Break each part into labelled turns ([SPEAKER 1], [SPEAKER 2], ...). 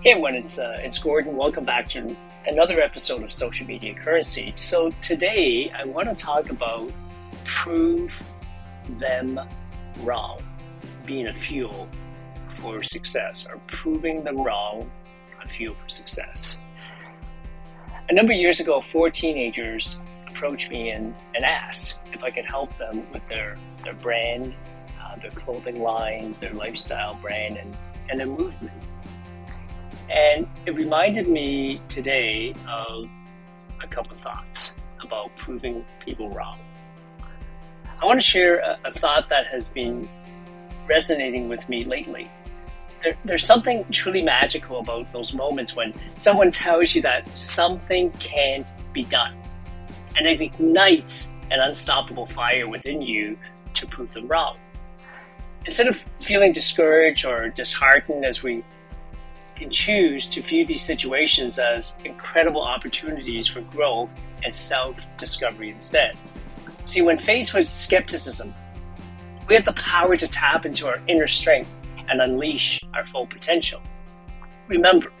[SPEAKER 1] Hey everyone, it's uh, it's Gordon. Welcome back to another episode of Social Media Currency. So today I want to talk about prove them wrong, being a fuel for success, or proving them wrong, a fuel for success. A number of years ago, four teenagers approached me and, and asked if I could help them with their their brand, uh, their clothing line, their lifestyle brand, and, and their movement. And it reminded me today of a couple of thoughts about proving people wrong. I want to share a, a thought that has been resonating with me lately. There, there's something truly magical about those moments when someone tells you that something can't be done, and it ignites an unstoppable fire within you to prove them wrong. Instead of feeling discouraged or disheartened as we can choose to view these situations as incredible opportunities for growth and self discovery instead. See, when faced with skepticism, we have the power to tap into our inner strength and unleash our full potential. Remember,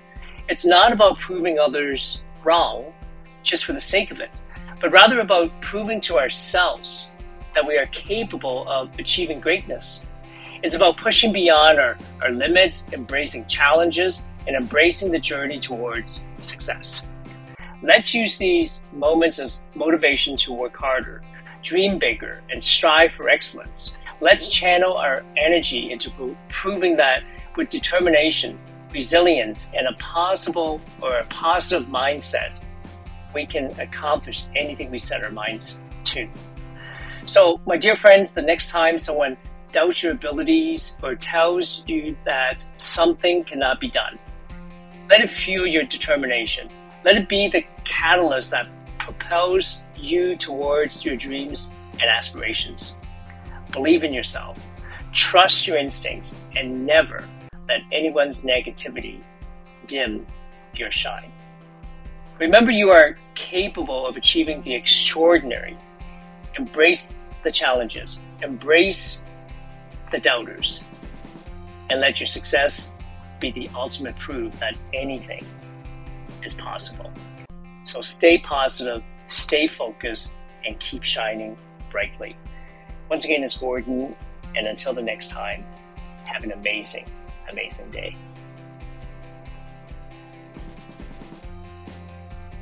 [SPEAKER 1] it's not about proving others wrong just for the sake of it, but rather about proving to ourselves that we are capable of achieving greatness. It's about pushing beyond our, our limits, embracing challenges, and embracing the journey towards success. Let's use these moments as motivation to work harder, dream bigger, and strive for excellence. Let's channel our energy into proving that with determination, resilience, and a possible or a positive mindset, we can accomplish anything we set our minds to. So, my dear friends, the next time someone doubts your abilities or tells you that something cannot be done, let it fuel your determination. Let it be the catalyst that propels you towards your dreams and aspirations. Believe in yourself, trust your instincts, and never let anyone's negativity dim your shine. Remember, you are capable of achieving the extraordinary. Embrace the challenges, embrace the doubters, and let your success be the ultimate proof that anything is possible. So stay positive, stay focused, and keep shining brightly. Once again, it's Gordon, and until the next time, have an amazing, amazing day.